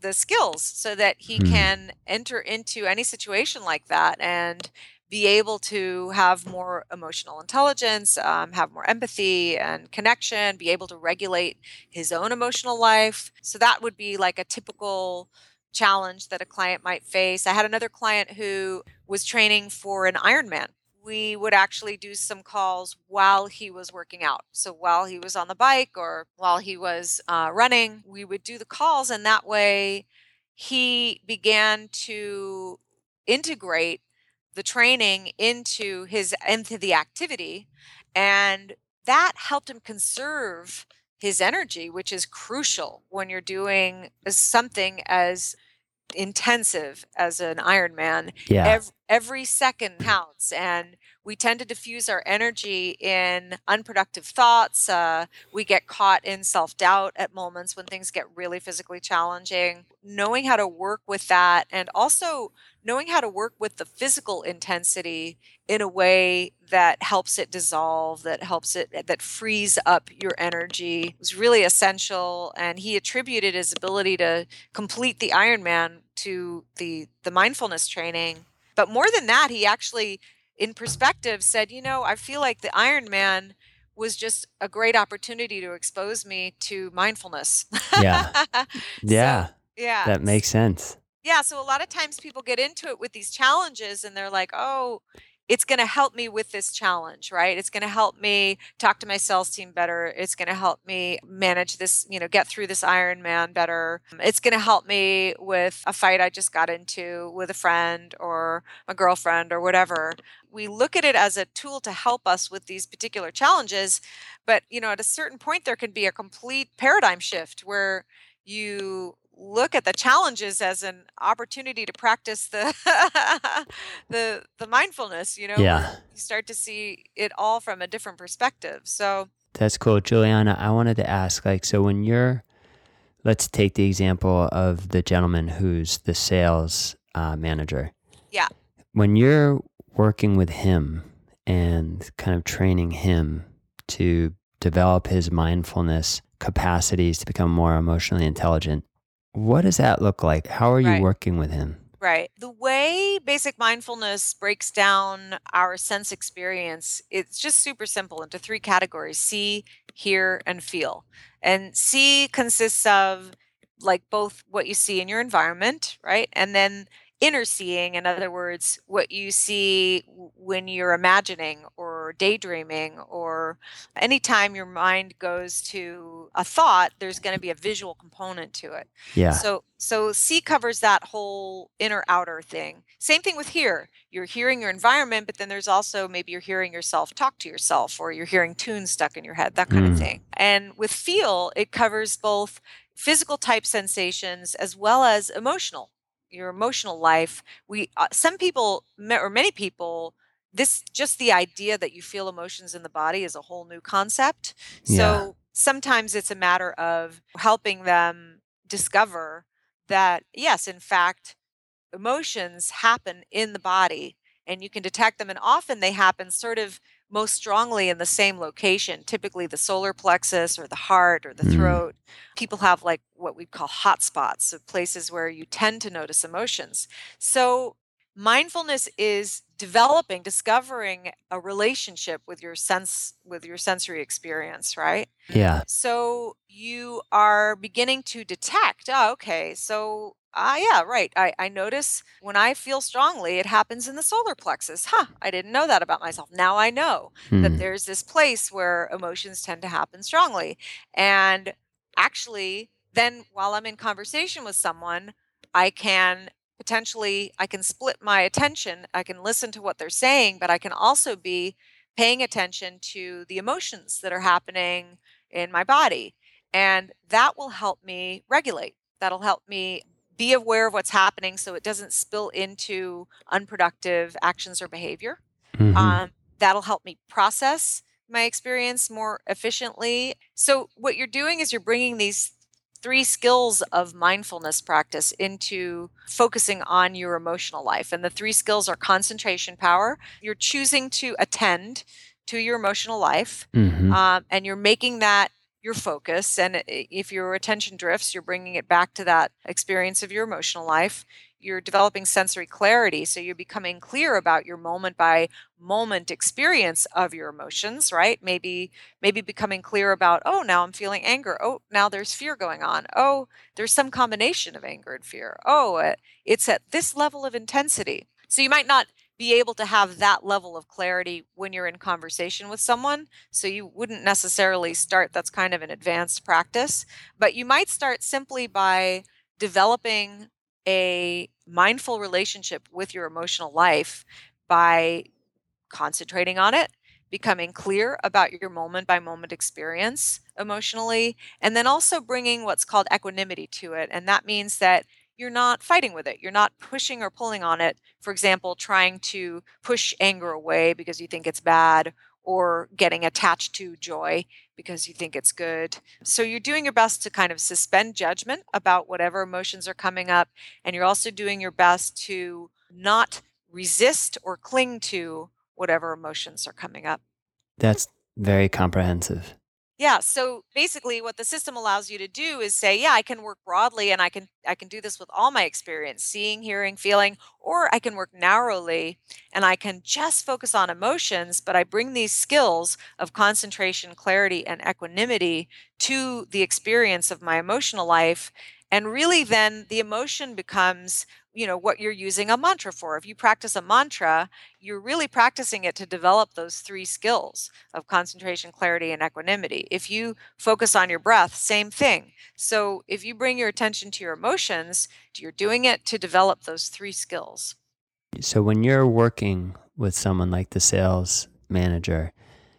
the skills so that he hmm. can enter into any situation like that and be able to have more emotional intelligence, um, have more empathy and connection, be able to regulate his own emotional life. So that would be like a typical challenge that a client might face. I had another client who was training for an Ironman we would actually do some calls while he was working out. So while he was on the bike or while he was uh, running, we would do the calls, and that way he began to integrate the training into his into the activity, and that helped him conserve his energy, which is crucial when you're doing something as intensive as an Ironman. Yeah. Every, every second counts, and we tend to diffuse our energy in unproductive thoughts. Uh, we get caught in self doubt at moments when things get really physically challenging. Knowing how to work with that, and also knowing how to work with the physical intensity in a way that helps it dissolve, that helps it, that frees up your energy was really essential. And he attributed his ability to complete the Ironman to the the mindfulness training. But more than that, he actually, in perspective, said, you know, I feel like the Iron Man was just a great opportunity to expose me to mindfulness. Yeah. yeah. So, yeah. That makes sense. Yeah. So a lot of times people get into it with these challenges and they're like, oh, it's going to help me with this challenge, right? It's going to help me talk to my sales team better. It's going to help me manage this, you know, get through this Ironman better. It's going to help me with a fight I just got into with a friend or a girlfriend or whatever. We look at it as a tool to help us with these particular challenges, but you know, at a certain point there can be a complete paradigm shift where you look at the challenges as an opportunity to practice the the the mindfulness you know yeah. you start to see it all from a different perspective. So that's cool. Julianna i wanted to ask like so when you're let's take the example of the gentleman who's the sales uh, manager. Yeah. When you're working with him and kind of training him to develop his mindfulness capacities to become more emotionally intelligent what does that look like? How are you Right. working with him? Right. The way basic mindfulness breaks down our sense experience, it's just super simple into three categories see, hear, and feel. And see consists of like both what you see in your environment, right? And then inner seeing, in other words, what you see when you're imagining or daydreaming, or anytime your mind goes to a thought, there's going to be a visual component to it. Yeah. So, so see covers that whole inner outer thing. Same thing with hear. You're hearing your environment, but then there's also maybe you're hearing yourself talk to yourself, or you're hearing tunes stuck in your head, that kind mm. of thing. And with feel, it covers both physical type sensations as well as emotional your emotional life we uh, some people or many people this just the idea that you feel emotions in the body is a whole new concept yeah. so sometimes it's a matter of helping them discover that yes in fact emotions happen in the body and you can detect them and often they happen sort of most strongly in the same location, typically the solar plexus or the heart or the Mm. throat. People have like what we call hot spots, so places where you tend to notice emotions. So mindfulness is developing, discovering a relationship with your sense with your sensory experience, right? Yeah. So you are beginning to detect, oh, okay, so ah yeah, right. I, I notice when I feel strongly, it happens in the solar plexus. Huh, I didn't know that about myself. Now I know that Hmm. there's this place where emotions tend to happen strongly. And actually, then while I'm in conversation with someone, I can potentially I can split my attention. I can listen to what they're saying, but I can also be paying attention to the emotions that are happening in my body. And that will help me regulate. That'll help me be aware of what's happening so it doesn't spill into unproductive actions or behavior. Mhm. Um, that'll help me process my experience more efficiently. So, what you're doing is you're bringing these three skills of mindfulness practice into focusing on your emotional life. And the three skills are concentration power. You're choosing to attend to your emotional life, Mhm. um, and you're making that your focus. And if your attention drifts, you're bringing it back to that experience of your emotional life. You're developing sensory clarity. So you're becoming clear about your moment by moment experience of your emotions, right? Maybe maybe becoming clear about, oh, now I'm feeling anger. Oh, now there's fear going on. Oh, there's some combination of anger and fear. Oh, uh, it's at this level of intensity. So you might not be able to have that level of clarity when you're in conversation with someone. So you wouldn't necessarily start, that's kind of an advanced practice, but you might start simply by developing a mindful relationship with your emotional life by concentrating on it, becoming clear about your moment by moment experience emotionally, and then also bringing what's called equanimity to it. And that means that you're not fighting with it, you're not pushing or pulling on it. For example, trying to push anger away because you think it's bad. Or getting attached to joy because you think it's good. So you're doing your best to kind of suspend judgment about whatever emotions are coming up. And you're also doing your best to not resist or cling to whatever emotions are coming up. That's very comprehensive. Yeah, so basically what the system allows you to do is say, yeah, I can work broadly and I can I can do this with all my experience, seeing, hearing, feeling, or I can work narrowly and I can just focus on emotions, but I bring these skills of concentration, clarity, and equanimity to the experience of my emotional life. And really then the emotion becomes, you know, what you're using a mantra for. If you practice a mantra, you're really practicing it to develop those three skills of concentration, clarity, and equanimity. If you focus on your breath, same thing. So if you bring your attention to your emotions, you're doing it to develop those three skills. So when you're working with someone like the sales manager,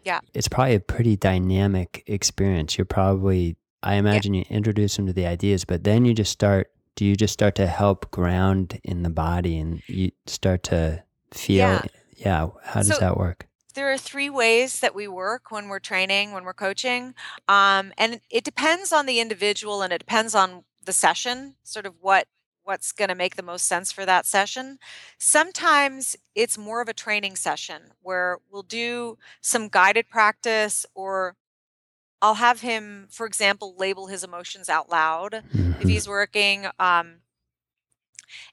Yeah. it's probably a pretty dynamic experience. You're probably, I imagine you introduce them to the ideas, but then you just start, do you just start to help ground in the body and you start to feel? Yeah. Yeah. How does So- that work? There are three ways that we work when we're training, when we're coaching. Um, and it- it depends on the individual and it depends on the session, sort of what what's going to make the most sense for that session. Sometimes it's more of a training session where we'll do some guided practice or I'll have him, for example, label his emotions out loud if Mhm. he's working. Um,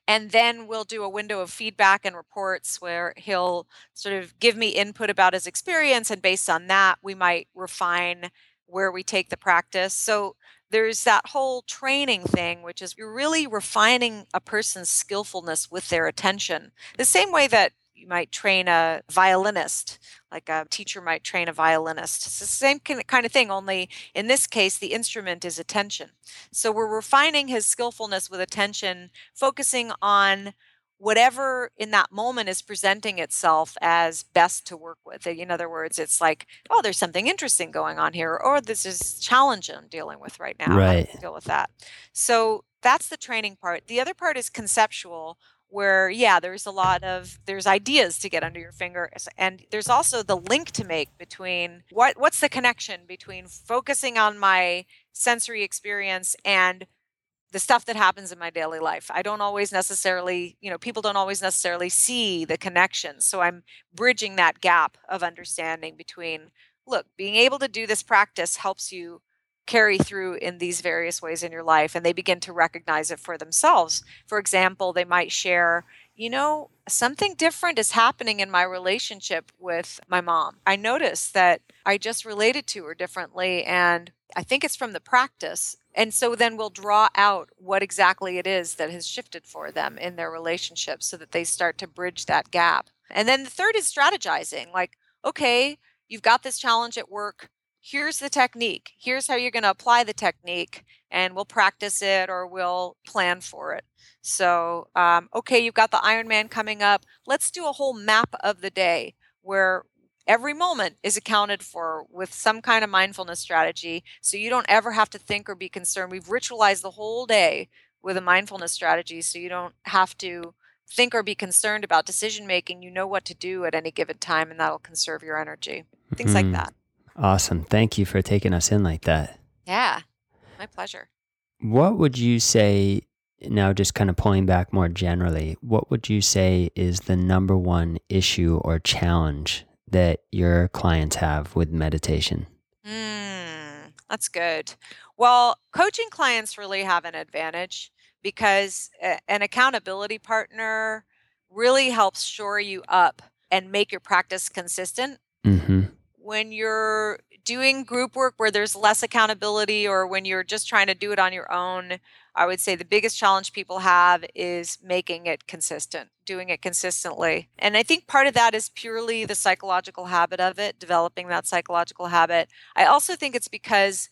and then we'll do a window of feedback and reports where he'll sort of give me input about his experience. And based on that, we might refine where we take the practice. So there's that whole training thing, which is you're really refining a person's skillfulness with their attention. The same way that you might train a violinist, like a teacher might train a violinist. It's the same kind of thing, only in this case, the instrument is attention. So we're refining his skillfulness with attention, focusing on whatever in that moment is presenting itself as best to work with. In other words, it's like, oh, there's something interesting going on here, or this is challenge I'm dealing with right now. Right. deal with that. So that's the training part. The other part is conceptual, where yeah, there's a lot of there's ideas to get under your finger, s- and there's also the link to make between what what's the connection between focusing on my sensory experience and the stuff that happens in my daily life. I don't always necessarily, you know, people don't always necessarily see the connection. So I'm bridging that gap of understanding between, look, being able to do this practice helps you carry through in these various ways in your life and they begin to recognize it for themselves. For example, they might share, you know, something different is happening in my relationship with my mom. I noticed that I just related to her differently and I think it's from the practice. And so then we'll draw out what exactly it is that has shifted for them in their relationship so that they start to bridge that gap. And then the third is strategizing like, okay, you've got this challenge at work here's the technique. Here's how you're going to apply the technique, and we'll practice it or we'll plan for it. So, um, okay, you've got the Ironman coming up. Let's do a whole map of the day where every moment is accounted for with some kind of mindfulness strategy. So you don't ever have to think or be concerned. We've ritualized the whole day with a mindfulness strategy so you don't have to think or be concerned about decision making. You know what to do at any given time, and that'll conserve your energy. Things mm-hmm. like that. Awesome. Thank you for taking us in like that. Yeah, my pleasure. What would you say, now just kind of pulling back more generally, what would you say is the number one issue or challenge that your clients have with meditation? Mm, that's good. Well, coaching clients really have an advantage because an accountability partner really helps shore you up and make your practice consistent. Mm-hmm when you're doing group work where there's less accountability or when you're just trying to do it on your own, I would say the biggest challenge people have is making it consistent, doing it consistently. And I think part of that is purely the psychological habit of it, developing that psychological habit. I also think it's because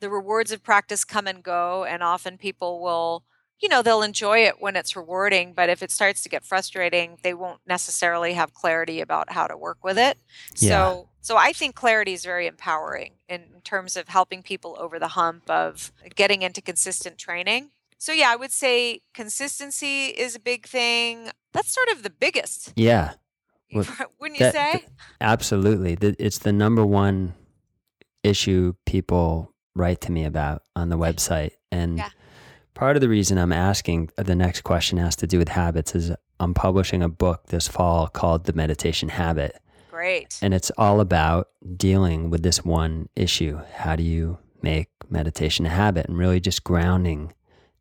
the rewards of practice come and go, and often people will you know they'll enjoy it when it's rewarding but if it starts to get frustrating they won't necessarily have clarity about how to work with it. Yeah. so so i think clarity is very empowering in terms of helping people over the hump of getting into consistent training. So yeah i would say consistency is a big thing. That's sort of the biggest yeah. Well, wouldn't you that, say? absolutely. It's the number one issue people write to me about on the website and yeah Part of the reason I'm asking the next question has to do with habits is I'm publishing a book this fall called The Meditation Habit. Great. And it's all about dealing with this one issue. How do you make meditation a habit and really just grounding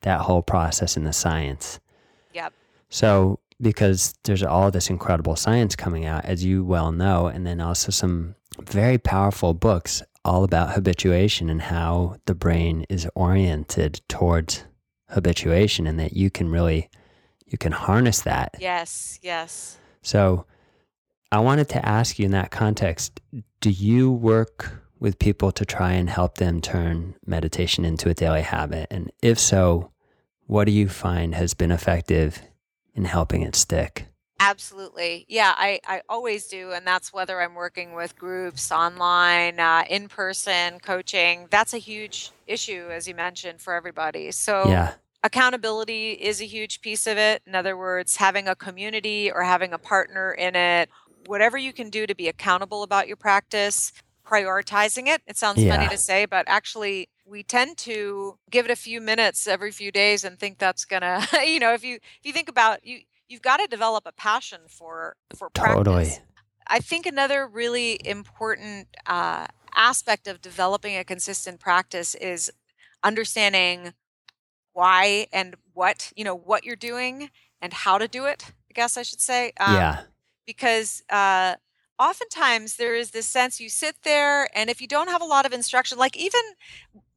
that whole process in the science? Yep. So, because there's all this incredible science coming out, as you well know, and then also some very powerful books all about habituation and how the brain is oriented towards habituation and that you can really you can harness that. Yes, yes. So I wanted to ask you in that context, do you work with people to try and help them turn meditation into a daily habit? And if so, what do you find has been effective in helping it stick? Absolutely. Yeah, I, I always do. And that's whether I'm working with groups, online, uh, in person, coaching. That's a huge issue, as you mentioned, for everybody. So, yeah. accountability is a huge piece of it. In other words, having a community or having a partner in it, whatever you can do to be accountable about your practice, prioritizing it. It sounds yeah. funny to say, but actually, we tend to give it a few minutes every few days and think that's gonna you know if you if you think about you you've got to develop a passion for for practice. Totally. I think another really important uh, aspect of developing a consistent practice is understanding why and what you know what you're doing and how to do it. I guess I should say. Um, yeah. Because uh, oftentimes there is this sense you sit there, and if you don't have a lot of instruction, like even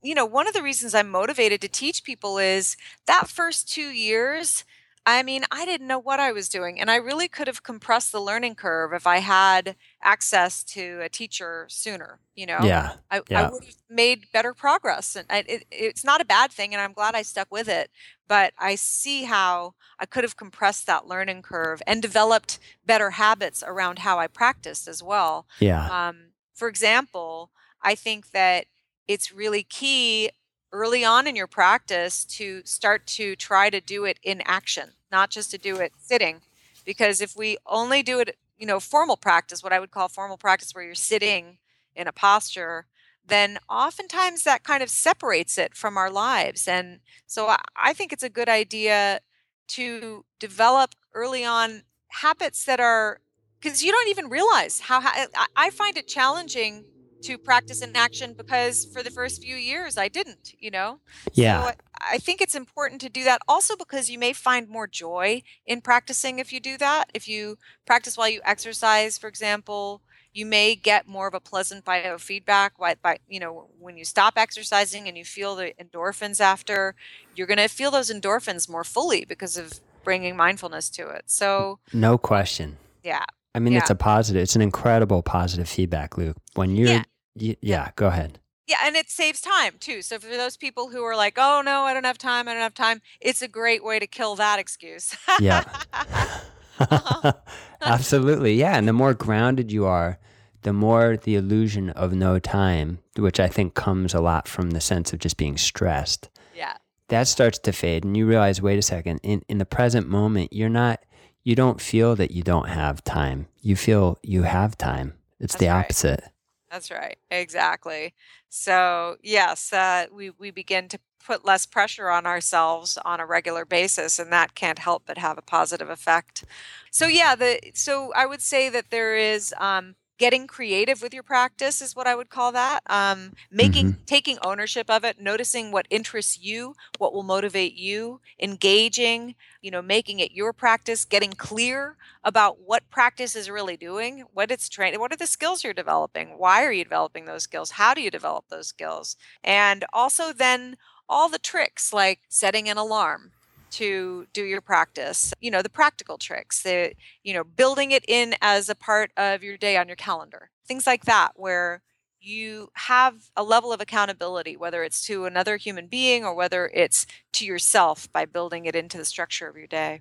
you know one of the reasons I'm motivated to teach people is that first two years I mean, I didn't know what I was doing. And I really could have compressed the learning curve if I had access to a teacher sooner. You know, yeah, I, yeah. I would have made better progress. And I, it, it's not a bad thing. And I'm glad I stuck with it. But I see how I could have compressed that learning curve and developed better habits around how I practiced as well. Yeah. Um, for example, I think that it's really key early on in your practice to start to try to do it in action, not just to do it sitting. Because if we only do it, you know, formal practice, what I would call formal practice, where you're sitting in a posture, then oftentimes that kind of separates it from our lives. And so I, think it's a good idea to develop early on habits that are because you don't even realize how, how I find it challenging to practice in action because for the first few years I didn't, you know? Yeah. So I, think it's important to do that also because you may find more joy in practicing if you do that. If you practice while you exercise, for example, you may get more of a pleasant biofeedback by, by you know when you stop exercising and you feel the endorphins after you're going to feel those endorphins more fully because of bringing mindfulness to it so no question yeah i mean Yeah. it's a positive it's an incredible positive feedback loop when you're Yeah. y- yeah go ahead yeah and it saves time too so for those people who are like oh no i don't have time i don't have time it's a great way to kill that excuse Yeah. Uh-huh. Absolutely. Yeah. And the more grounded you are, the more the illusion of no time, which I think comes a lot from the sense of just being stressed, yeah that starts to fade. And you realize, wait a second, in, in the present moment, you're not, you don't feel that you don't have time. You feel you have time. It's That's the right. opposite. That's right. Exactly. So, yes, uh, we, we begin to put less pressure on ourselves on a regular basis, and that can't help but have a positive effect. So, yeah, the so I would say that there is um, getting creative with your practice is what I would call that. Um, making taking ownership of it, noticing what interests you, what will motivate you, engaging, you know, making it your practice, getting clear about what practice is really doing, what it's training, what are the skills you're developing, why are you developing those skills, how do you develop those skills, and also then all the tricks like setting an alarm to do your practice you know the practical tricks the you know building it in as a part of your day on your calendar things like that where you have a level of accountability whether it's to another human being or whether it's to yourself by building it into the structure of your day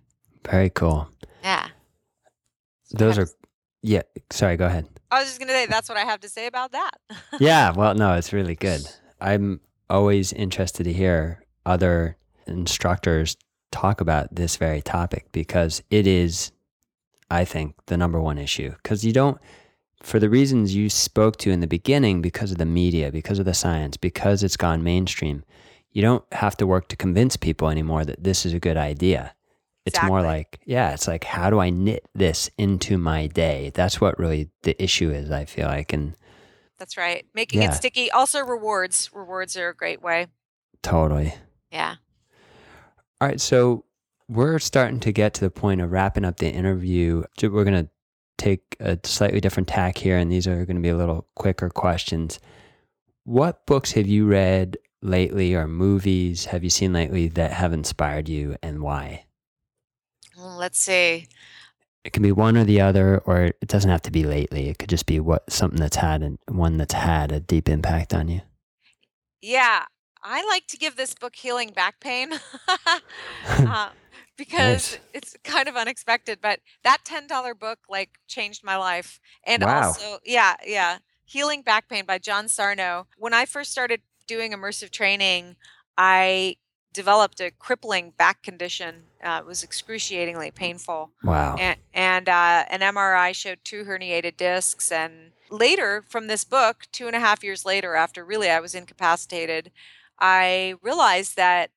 Very cool. yeah Those are, yeah. Sorry, go ahead. I was just gonna say that's what I have to say about that. yeah, well, no, it's really good. I'm always interested to hear other instructors talk about this very topic because it is, I think, the number one issue. Because you don't, for the reasons you spoke to in the beginning, because of the media, because of the science, because it's gone mainstream, you don't have to work to convince people anymore that this is a good idea. It's more like, yeah, it's like, how do I knit this into my day? That's what really the issue is, I feel like. And That's right. Making Yeah. it sticky. Also rewards. Rewards are a great way. totally. Yeah. All right, so we're starting to get to the point of wrapping up the interview. We're going to take a slightly different tack here, and these are going to be a little quicker questions. What books have you read lately, or movies have you seen lately that have inspired you, and why? Mm, let's see. It can be one or the other, or it doesn't have to be lately. It could just be what something that's had and one that's had a deep impact on you. Yeah. I like to give this book healing back pain. uh, because Nice. it's kind of unexpected, but that $10 book like changed my life. And Wow. also, yeah, yeah. Healing Back Pain by John Sarno. When I first started doing immersive training, I developed a crippling back condition. Uh, it was excruciatingly painful. Wow. and, and uh, an MRI showed two herniated discs. And later, from this book, two and a half years later, after really I was incapacitated, I realized that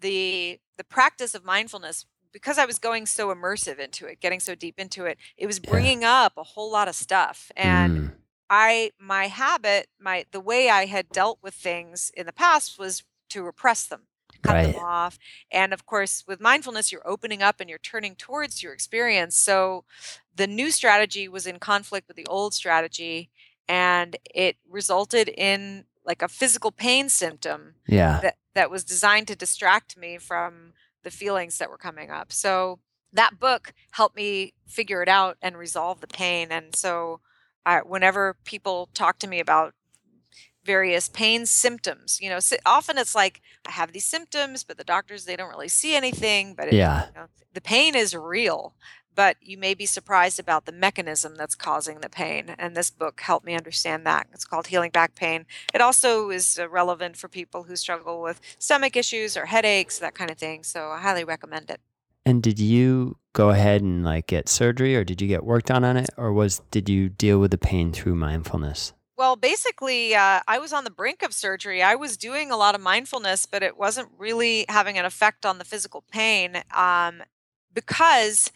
the the practice of mindfulness, because I was going so immersive into it, getting so deep into it, it was Yeah. bringing up a whole lot of stuff. And Mm, I my habit, my the way I had dealt with things in the past was to repress them, cut Right. them off. And of course, with mindfulness, you're opening up and you're turning towards your experience. So the new strategy was in conflict with the old strategy, and it resulted in like a physical pain symptom yeah. that that was designed to distract me from the feelings that were coming up. So that book helped me figure it out and resolve the pain. And so I, whenever people talk to me about various pain symptoms, you know, often it's like I have these symptoms, but the doctors they don't really see anything. But it, Yeah. you know, the pain is real. But you may be surprised about the mechanism that's causing the pain. And this book helped me understand that. It's called Healing Back Pain. It also is uh, relevant for people who struggle with stomach issues or headaches, that kind of thing. So I highly recommend it. And did you go ahead and like get surgery or did you get worked on on it or was did you deal with the pain through mindfulness? Well, basically, uh, I was on the brink of surgery. I was doing a lot of mindfulness, but it wasn't really having an effect on the physical pain. Um, because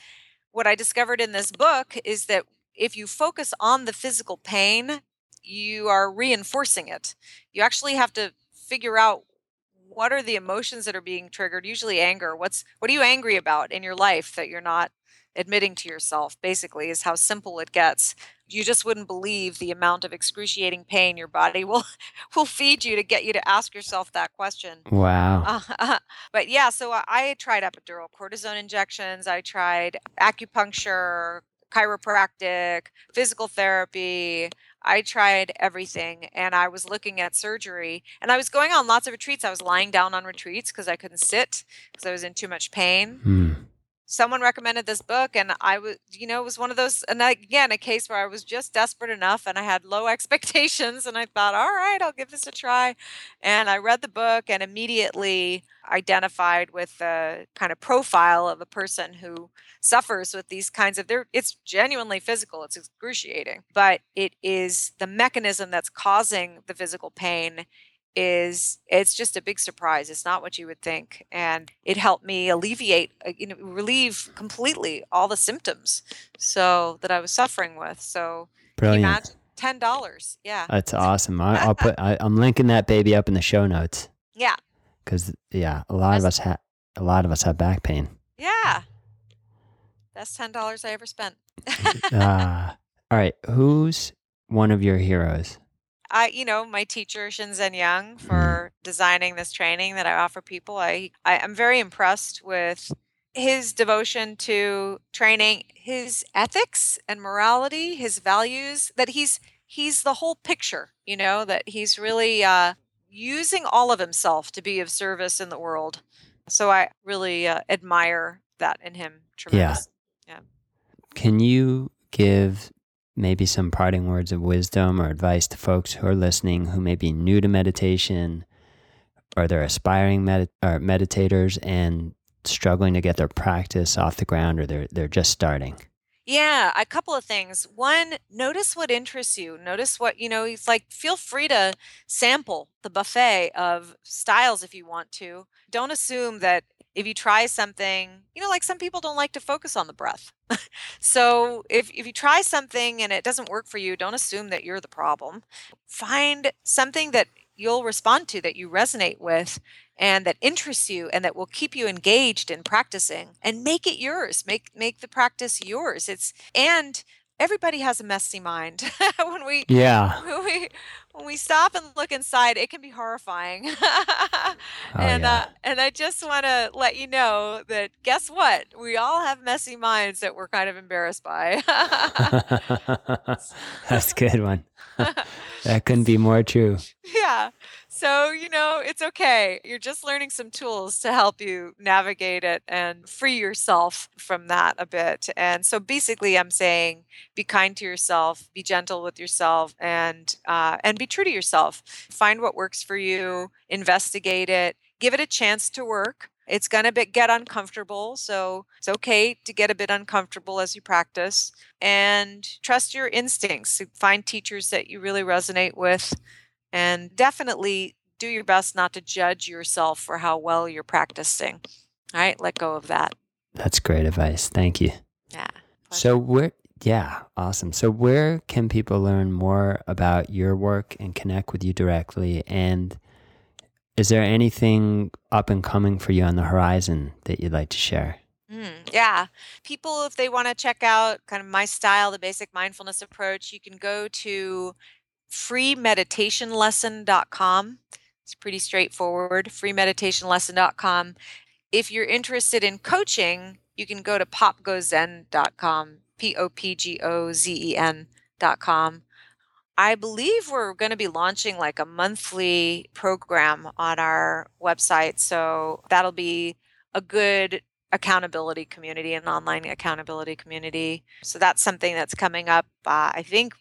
what I discovered in this book is that if you focus on the physical pain, you are reinforcing it. You actually have to figure out what are the emotions that are being triggered usually anger what's what are you angry about in your life that you're not admitting to yourself basically is how simple it gets you just wouldn't believe the amount of excruciating pain your body will will feed you to get you to ask yourself that question wow uh, but yeah so I, I tried epidural cortisone injections i tried acupuncture chiropractic physical therapy I tried everything and I was looking at surgery and I was going on lots of retreats. I was lying down on retreats because I couldn't sit because I was in too much pain. Hmm. Someone recommended this book and I was, you know, it was one of those, and again, a case where I was just desperate enough and I had low expectations and I thought, all right, I'll give this a try. And I read the book and immediately identified with the kind of profile of a person who suffers with these kinds of there it's genuinely physical it's excruciating but it is the mechanism that's causing the physical pain is it's just a big surprise it's not what you would think and it helped me alleviate uh, you know relieve completely all the symptoms so that i was suffering with so brilliant. ten dollars yeah. That's awesome I, will put I, i'm linking that baby up in the show notes. Yeah. Because yeah a lot that's, of us have a lot of us have back pain. Yeah. Best ten dollars I ever spent. uh, all right, who's one of your heroes? I, you know, my teacher Shinzen Young mm-hmm. for mm. designing this training that I offer people. I, I am very impressed with his devotion to training, his ethics and morality, his values. That he's he's the whole picture. You know that he's really uh, using all of himself to be of service in the world. So I really uh, admire that in him tremendously. Yeah. Yeah. Can you give maybe some parting words of wisdom or advice to folks who are listening who may be new to meditation or they're aspiring med- or meditators and struggling to get their practice off the ground or they're they're just starting? Yeah, a couple of things. One, notice what interests you. Notice what, you know, it's like feel free to sample the buffet of styles if you want to. Don't assume that if you try something, you know, like some people don't like to focus on the breath. so if, if you try something and it doesn't work for you, don't assume that you're the problem. Find something that you'll respond to, that you resonate with, and that interests you and that will keep you engaged in practicing and make it yours. Make make the practice yours. It's and everybody has a messy mind. When we yeah. when we when we stop and look inside it can be horrifying. Oh, and yeah. uh, and i just want to let you know that guess what? We all have messy minds that we're kind of embarrassed by. That's a good one. That couldn't be more true. Yeah so, you know, it's okay. You're just learning some tools to help you navigate it and free yourself from that a bit. And so basically, I'm saying be kind to yourself, be gentle with yourself, and uh, and be true to yourself. Find what works for you, investigate it, give it a chance to work. It's going to get uncomfortable. So it's okay to get a bit uncomfortable as you practice and trust your instincts. Find teachers that you really resonate with and definitely do your best not to judge yourself for how well you're practicing. All right, let go of that. That's great advice. Thank you. Yeah. Pleasure. So where yeah, awesome. So where can people learn more about your work and connect with you directly and is there anything up and coming for you on the horizon that you'd like to share? Mm, yeah. People, if they want to check out kind of my style, the basic mindfulness approach, you can go to freemeditationlesson.com. It's pretty straightforward. freemeditationlesson.com. If you're interested in coaching, you can go to popgozen.com, P O P G O Z E N.com. I believe we're going to be launching like a monthly program on our website. So that'll be a good accountability community, an online accountability community. So that's something that's coming up, uh, I think,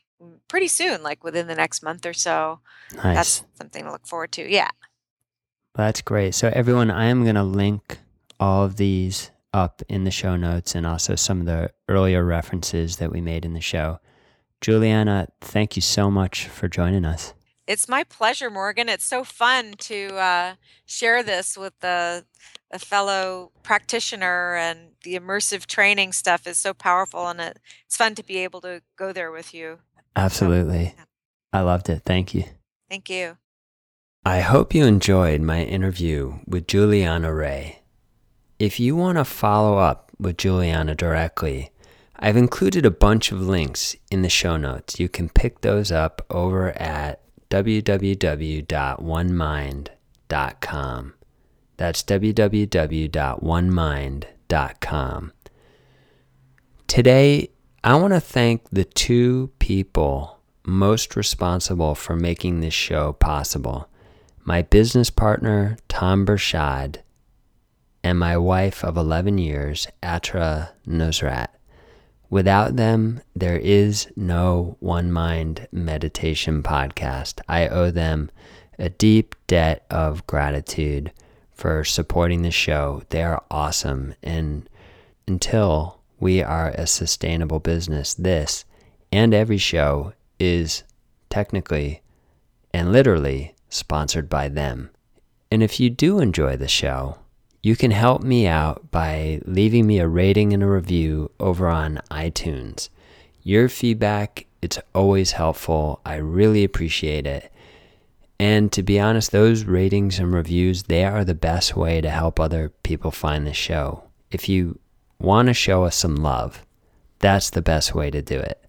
pretty soon, like within the next month or so. Nice. That's something to look forward to. Yeah. That's great. So, everyone, I am going to link all of these up in the show notes and also some of the earlier references that we made in the show Julianna, thank you so much for joining us. It's my pleasure, Morgan. It's so fun to uh, share this with the a fellow practitioner and the immersive training stuff is so powerful and it, it's fun to be able to go there with you. Absolutely. So, yeah. I loved it. Thank you. Thank you. I hope you enjoyed my interview with Julianna Raye. If you want to follow up with Julianna directly, I've included a bunch of links in the show notes. You can pick those up over at www.onemind.com. That's www.onemind.com. Today, I want to thank the two people most responsible for making this show possible my business partner, Tom Bershad, and my wife of 11 years, Atra Nosrat. Without them, there is no One Mind Meditation podcast. I owe them a deep debt of gratitude for supporting the show. They are awesome. And until we are a sustainable business, this and every show is technically and literally sponsored by them. And if you do enjoy the show, you can help me out by leaving me a rating and a review over on iTunes. Your feedback, it's always helpful. I really appreciate it. And to be honest, those ratings and reviews, they are the best way to help other people find the show. If you want to show us some love, that's the best way to do it.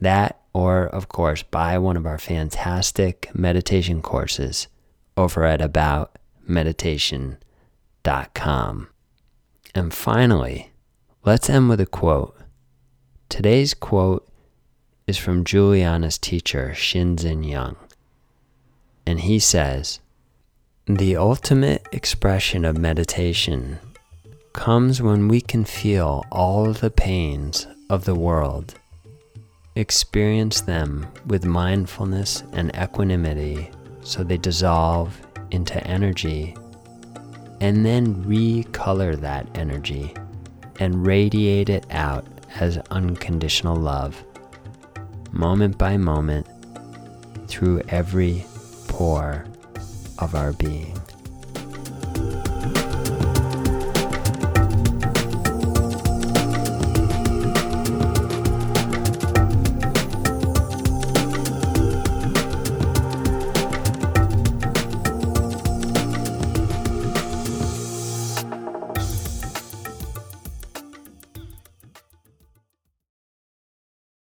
That, or of course, buy one of our fantastic meditation courses over at About Meditation and finally, let's end with a quote. Today's quote is from Julianna's teacher, Shinzen Young. And he says, The ultimate expression of meditation comes when we can feel all the pains of the world, experience them with mindfulness and equanimity so they dissolve into energy and then recolor that energy and radiate it out as unconditional love, moment by moment, through every pore of our being.